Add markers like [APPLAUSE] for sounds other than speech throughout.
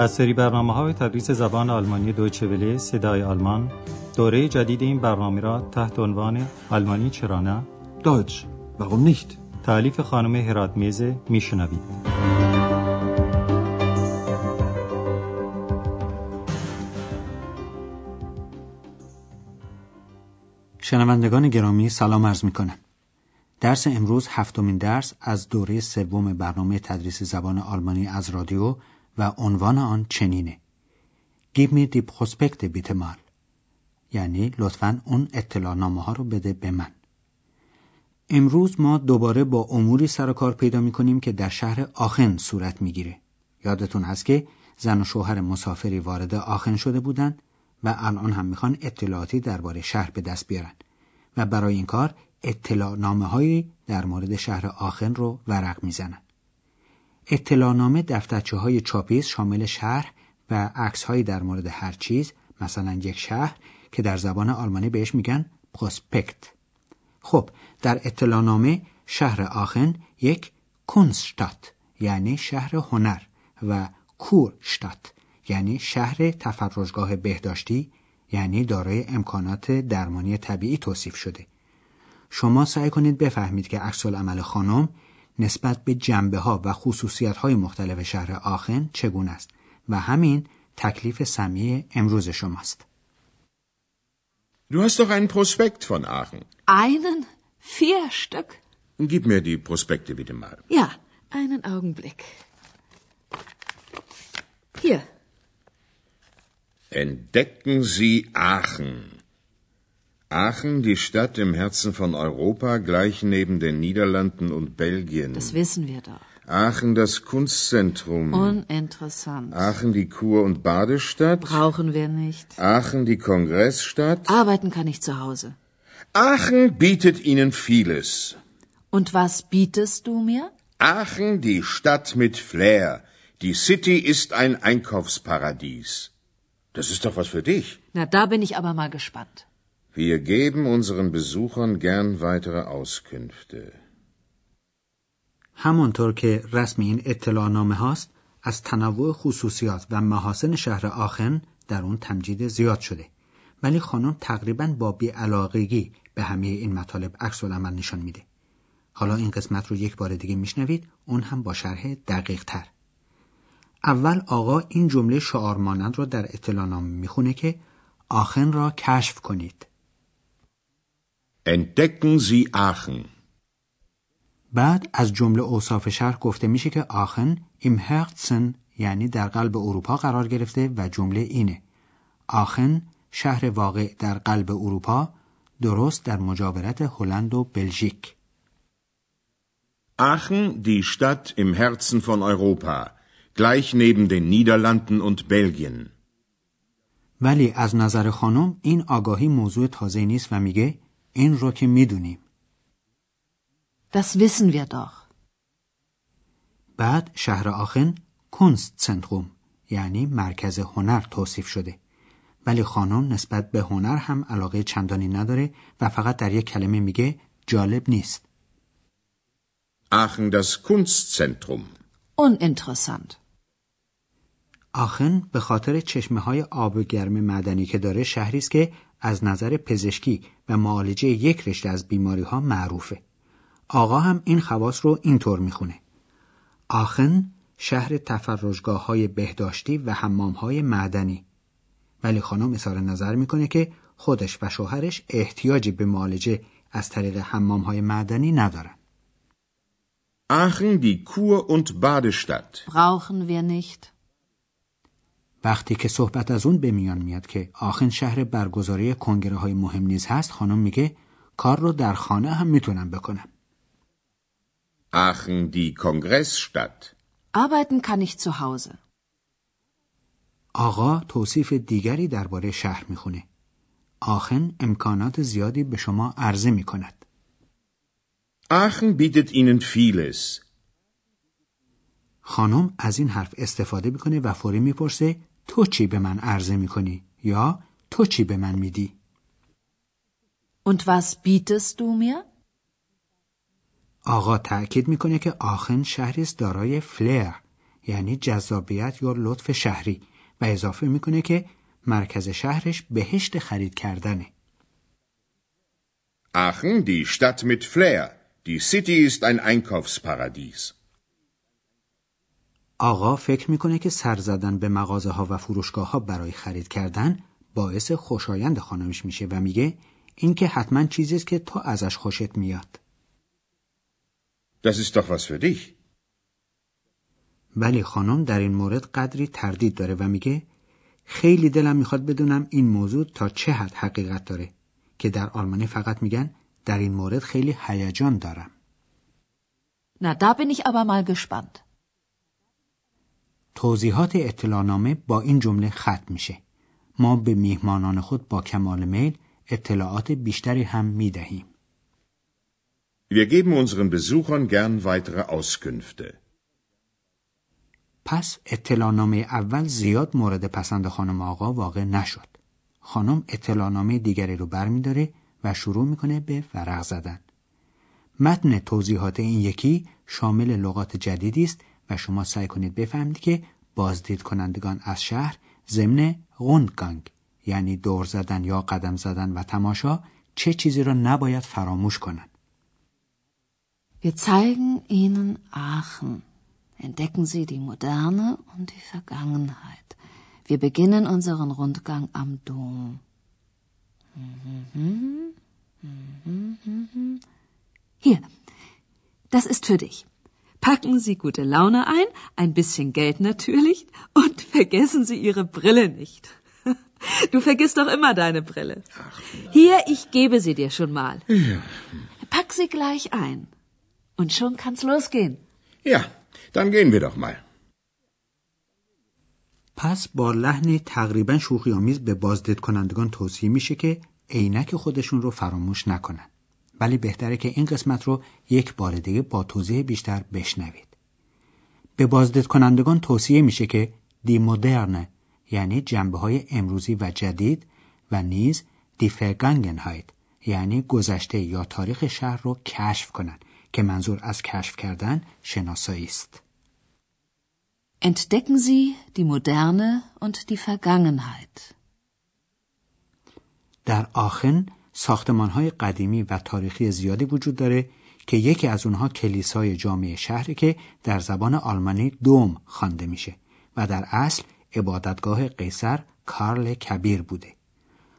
از سری برنامه های تدریس زبان آلمانی دویچه وله صدای آلمان دوره جدید این برنامه را تحت عنوان آلمانی چرا نه؟ Deutsch. Warum nicht? تعلیف خانم هرات میزه میشنوید شنوندگان گرامی سلام عرض می کنم. درس امروز هفتمین درس از دوره سوم برنامه تدریس زبان آلمانی از رادیو و عنوان آن چنینه. Gib mir die Prospekte bitte mal یعنی لطفا اون اطلاع نامه ها رو بده به من. امروز ما دوباره با اموری سر و کار پیدا می کنیم که در شهر آخن صورت می‌گیره. یادتون هست که زن و شوهر مسافری وارد آخن شده بودند و الان هم می‌خوان اطلاعاتی درباره شهر به دست بیارن و برای این کار اطلاع نامه هایی در مورد شهر آخن رو ورق می‌زنن. اطلاعنامه دفترچه های چاپیز شامل شهر و عکس در مورد هر چیز مثلا یک شهر که در زبان آلمانی بهش میگن پروسپکت. خب در اطلاعنامه شهر آخن یک کنستات یعنی شهر هنر و کورشتات یعنی شهر تفرجگاه بهداشتی یعنی دارای امکانات درمانی طبیعی توصیف شده. شما سعی کنید بفهمید که عکس عمل خانم نسبت به جنبه ها و خصوصیت های مختلف شهر آخن چگونه است و همین تکلیف سمیه امروز شماست. Du hast doch einen Prospekt von Aachen. Einen? Vier Stück? Gib mir die Prospekte bitte mal. Ja, einen Augenblick. Hier. Entdecken Sie Aachen. Aachen, die Stadt im Herzen von Europa, gleich neben den Niederlanden und Belgien. Das wissen wir doch. Aachen, das Kunstzentrum. Uninteressant. Aachen, die Kur- und Badestadt. Brauchen wir nicht. Aachen, die Kongressstadt. Arbeiten kann ich zu Hause. Aachen bietet Ihnen vieles. Und was bietest du mir? Aachen, die Stadt mit Flair. Die City ist ein Einkaufsparadies. Das ist doch was für dich. Na, da bin ich aber mal gespannt. Wir geben unseren Besuchern gern weitere Auskünfte. همانطور که رسم این اطلاعنامه هاست از تنوع خصوصیات و محاسن شهر آخن در اون تمجید زیاد شده. ولی خانم تقریبا با بیعلاقگی به همه این مطالب عکس العمل نشان میده. حالا این قسمت رو یک بار دیگه میشنوید اون هم با شرح دقیق تر اول آقا این جمله شعار مانند رو در اطلاعنامه می‌خونه که آخن را کشف کنید. Entdecken Sie Aachen. بعد از جمله اوصاف شهر گفته میشه که آخن im Herzen یعنی در قلب اروپا قرار گرفته و جمله اینه آخن شهر واقع در قلب اروپا درست در مجاورت هلند و بلژیک Aachen, die Stadt im Herzen von Europa, gleich neben den Niederlanden und Belgien. ولی از نظر خانم این آگاهی موضوع تازه نیست و میگه این رو که می‌دونیم Das wissen wir doch. بعد شهر آخن کنست سنتروم یعنی مرکز هنر توصیف شده ولی خانم نسبت به هنر هم علاقه چندانی نداره و فقط در یک کلمه میگه جالب نیست Aachen, das Kunstzentrum. Uninteressant. آخن به خاطر چشمه های آب گرم معدنی که داره شهری است که از نظر پزشکی و معالجه یک رشته از بیماری ها معروفه. آقا هم این خواص رو اینطور می‌خونه. آخن شهر تفرجگاه های بهداشتی و حمام های معدنی. ولی خانم اظهار نظر می‌کنه که خودش و شوهرش احتیاجی به معالجه از طریق حمام های معدنی ندارن. Aachen, die Kur- und Badestadt. Brauchen wir nicht. وقتی که صحبت از اون به میان میاد که آخن شهر برگزاری کنگره های مهم نیز هست خانم میگه کار رو در خانه هم می‌تونم بکنم. Aachen, die Kongressstadt. Arbeiten kann ich zu Hause. آقا توصیف دیگری درباره شهر می‌خونه. آخن امکانات زیادی به شما عرضه می کند. Aachen bietet Ihnen vieles. خانم از این حرف استفاده می‌کنه و فوری می‌پرسه تو چی به من عرضه می‌کنی یا تو چی به من میدی Und was bietest du mir? آقا تأکید می‌کنه که آخن شهری است دارای فلر یعنی جذابیت یا لطف شهری و اضافه می‌کنه که مرکز شهرش بهشت خرید کردنه. Aachen, die Stadt mit Flair. Die City ist ein Einkaufsparadies. آقا فکر می‌کنه که سر زدن به مغازه ها و فروشگاه ها برای خرید کردن باعث خوشایند خانمش میشه و میگه این که حتما چیزی است که تو ازش خوشت میاد. Das ist doch was für dich. ولی خانم در این مورد قدری تردید داره و میگه خیلی دلم می‌خواد بدونم این موضوع تا چه حد حقیقت داره که در آلمانی فقط میگن در این مورد خیلی هیجان دارم. Na, da bin ich aber mal gespannt. توضیحات اطلاعنامه با این جمله ختم میشه. ما به میهمانان خود با کمال میل اطلاعات بیشتری هم می‌دهیم. Wir geben unseren Besuchern gern weitere Auskünfte. پس اطلاعنامه اول زیاد مورد پسند خانم آقا واقع نشد. خانم اطلاعنامه دیگری رو برمیداره و شروع می‌کنه به ورق زدن. متن توضیحات این یکی شامل لغات جدیدی است و شما سعی کنید بفهمید که بازدید کنندگان از شهر ضمن غوندگانگ یعنی دور زدن یا قدم زدن و تماشا چه چیزی را نباید فراموش کنند. Wir zeigen Ihnen Aachen. Entdecken Sie die Moderne und die Vergangenheit. Wir beginnen unseren Rundgang am Dom. Hier, das ist für dich. Packen Sie gute Laune ein, ein bisschen Geld natürlich und vergessen [LAUGHS] Sie Ihre Brille nicht. [LAUGHS] Du vergisst doch immer deine Brille. Hier, ich gebe sie dir schon mal. Pack sie gleich ein. Und schon kann's losgehen. Ja, dann gehen wir doch mal. پس با لحنی تقریبا شوخی آمیز به بازدید کنندگان توصیه میشه که عینک خودشون رو فراموش نکنن. ولی بهتره که این قسمت رو یک بار دیگه با توضیح بیشتر بشنوید. به بازدید کنندگان توصیه میشه که دی مدرن یعنی جنبه های امروزی و جدید و نیز دی فرگانگنهایت یعنی گذشته یا تاریخ شهر رو کشف کنند که منظور از کشف کردن شناسایی است. Entdecken Sie die Moderne und die Vergangenheit. در آخن ساختمان های قدیمی و تاریخی زیادی وجود داره که یکی از اونها کلیسای جامعه شهری که در زبان آلمانی دوم خوانده میشه و در اصل عبادتگاه قیصر کارل کبیر بوده.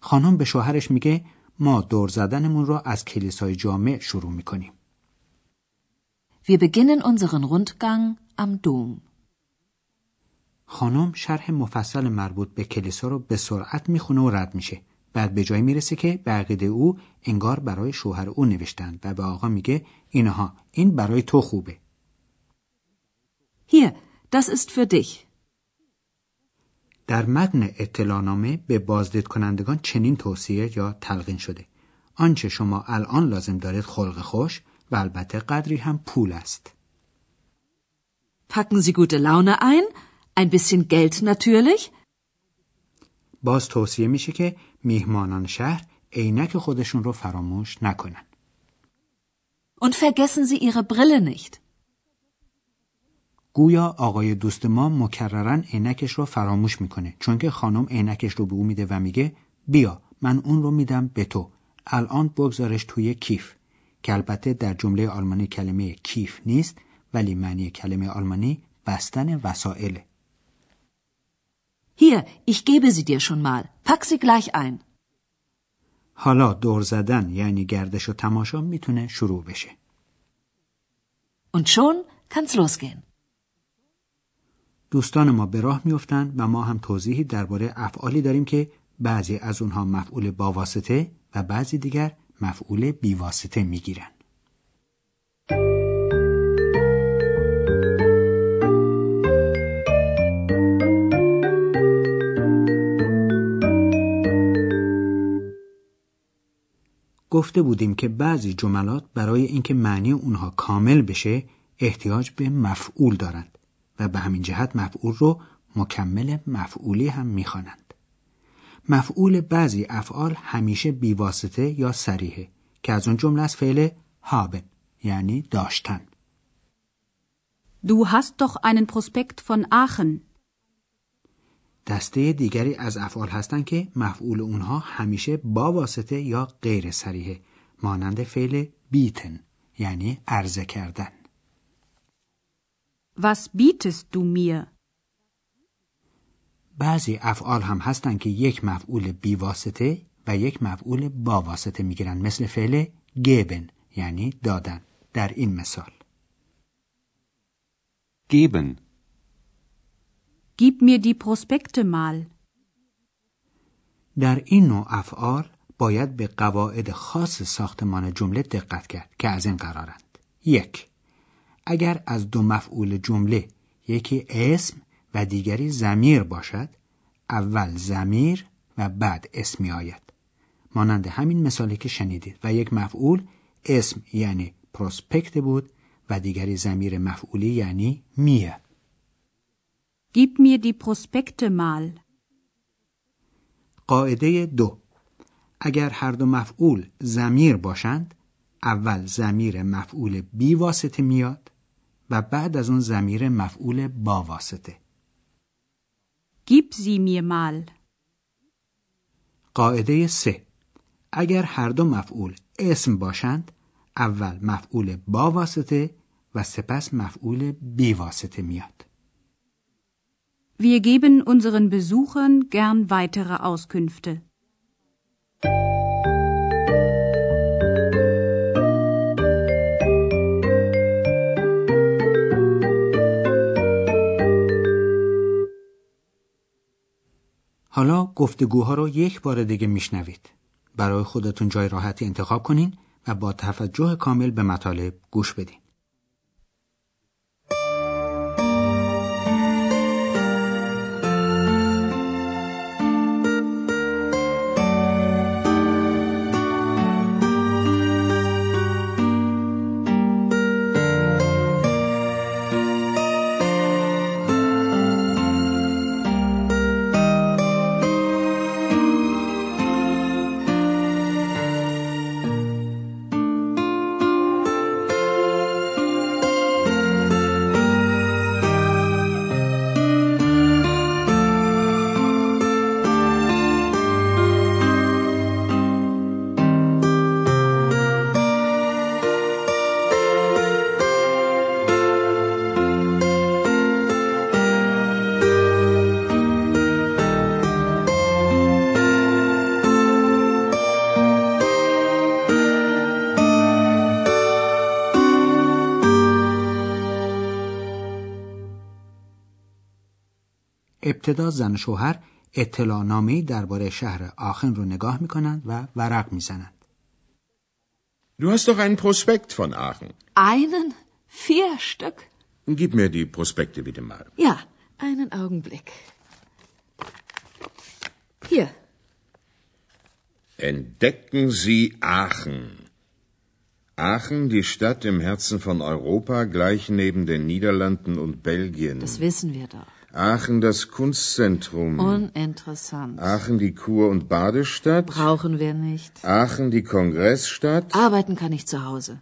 خانم به شوهرش میگه ما دور زدنمون رو از کلیسای جامع شروع می‌کنیم. Wir beginnen unseren Rundgang am Dom. خانم شرح مفصل مربوط به کلیسا رو به سرعت می‌خونه و رد میشه. بعد به جایی می‌رسه که به عقیده او انگار برای شوهر او نوشتند و به آقا میگه اینها این برای تو خوبه. Hier, das ist für dich. در متن اطلاعنامه به بازدید کنندگان چنین توصیه یا تلقین شده. آنچه شما الان لازم دارید خلق خوش و البته قدری هم پول است. Packen Sie gute Laune ein, ein bisschen Geld natürlich. باز توصیه میشه که میهمانان شهر عینک خودشون رو فراموش نکنن. Und vergessen Sie Ihre Brille nicht. گویا آقای دوست ما مکررن عینکش رو فراموش می‌کنه چون که خانم عینکش رو به او میده و میگه بیا من اون رو میدم به تو الان بگذارش توی کیف که البته در جمله آلمانی کلمه کیف نیست ولی معنی کلمه آلمانی بستن وسائله Hier, ich gebe sie dir schon mal. Pack sie gleich ein. حالا دور زدن یعنی گردش و تماشا می‌تونه شروع بشه Und schon kann's losgehen. دوستان ما به راه میفتند و ما هم توضیحی درباره افعالی داریم که بعضی از اونها مفعول با واسطه و بعضی دیگر مفعول بی واسطه می‌گیرن. گفته بودیم که بعضی جملات برای اینکه معنی اونها کامل بشه احتیاج به مفعول دارند و به همین جهت مفعول رو مکمل مفعولی هم می‌خوانند. مفعول بعضی افعال همیشه بیواسطه یا سریحه که از اون جمله از فعل هابن یعنی داشتن. Du hast doch einen Prospekt von Aachen. دسته دیگری از افعال هستند که مفعول اونها همیشه با واسطه یا غیر سریحه مانند فعل بیتن یعنی عرضه کردن Was bietest du mir? بعضی افعال هم هستند که یک مفعول بی واسطه و یک مفعول با واسطه می‌گیرن مثل فعل گبن یعنی دادن در این مثال Geben. Gib mir die Prospekte mal. در این نوع افعال باید به قواعد خاص ساختمان جمله دقت کرد که از این قرارند. یک اگر از دو مفعول جمله یکی اسم و دیگری زمیر باشد اول زمیر و بعد اسمی آید. مانند همین مثالی که شنیدید و یک مفعول اسم یعنی پروسپکت بود و دیگری زمیر مفعولی یعنی میه. Gib mir die Prospekte mal. قاعده دو اگر هر دو مفعول زمیر باشند اول زمیر مفعول بی واسطه میاد و بعد از اون زمیر مفعول با واسطه Gib sie mir mal. قاعده سه اگر هر دو مفعول اسم باشند اول مفعول با واسطه و سپس مفعول بی واسطه میاد Wir geben unseren Besuchern gern weitere Auskünfte. حالا گفتگوها رو یک بار دیگه میشنوید برای خودتون جای راحتی انتخاب کنین و با توجه کامل به مطالب گوش بدین ابتدا زن و شوهر اطلاع درباره شهر آخن رو نگاه میکنند و ورق میزنند. Du hast doch einen Prospekt von Aachen. Einen? Vier Stück? Gib mir die Prospekte bitte mal. Ja, einen Augenblick. Hier. Entdecken Sie Aachen. Aachen, die Stadt im Herzen von Europa, gleich neben den Niederlanden und Belgien. Das wissen wir doch. Aachen das Kunstzentrum. Uninteressant. Aachen die Kur- und Badestadt. Brauchen wir nicht. Aachen die Kongressstadt. Arbeiten kann ich zu Hause.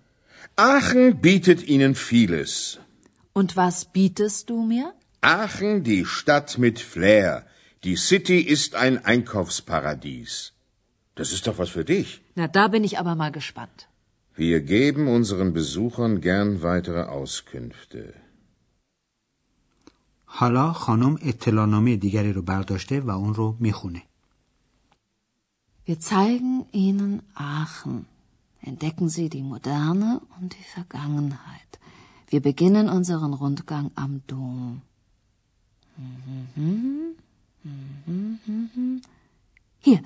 Aachen bietet Ihnen vieles. Und was bietest du mir? Aachen die Stadt mit Flair. Die City ist ein Einkaufsparadies. Das ist doch was für dich. Na, da bin ich aber mal gespannt. Wir geben unseren Besuchern gern weitere Auskünfte. حالا خانم اطلاعنامه دیگری رو برداشته و اون رو میخونه. Wir zeigen Ihnen Aachen. Entdecken Sie die Moderne und die Vergangenheit. Wir beginnen unseren Rundgang am Dom. Hier,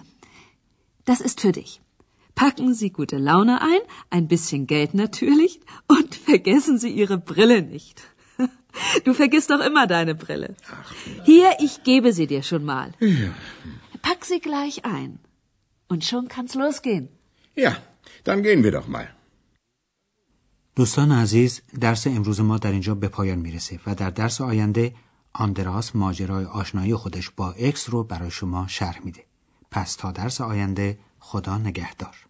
das ist für dich. Packen Sie gute Laune ein, ein bisschen Geld natürlich und vergessen Sie Ihre Brille nicht. [LAUGHS] Du vergisst doch immer deine Brille. Hier, ich gebe sie dir schon mal. Pack sie gleich ein. Und schon kann's losgehen. Ja, dann gehen wir doch mal. دوستان عزیز درس امروز ما در اینجا به پایان می‌رسه و در درس آینده آندراس ماجرای آشنایی خودش با اکس رو برای شما شرح میده. پس تا درس آینده خدا نگهدار.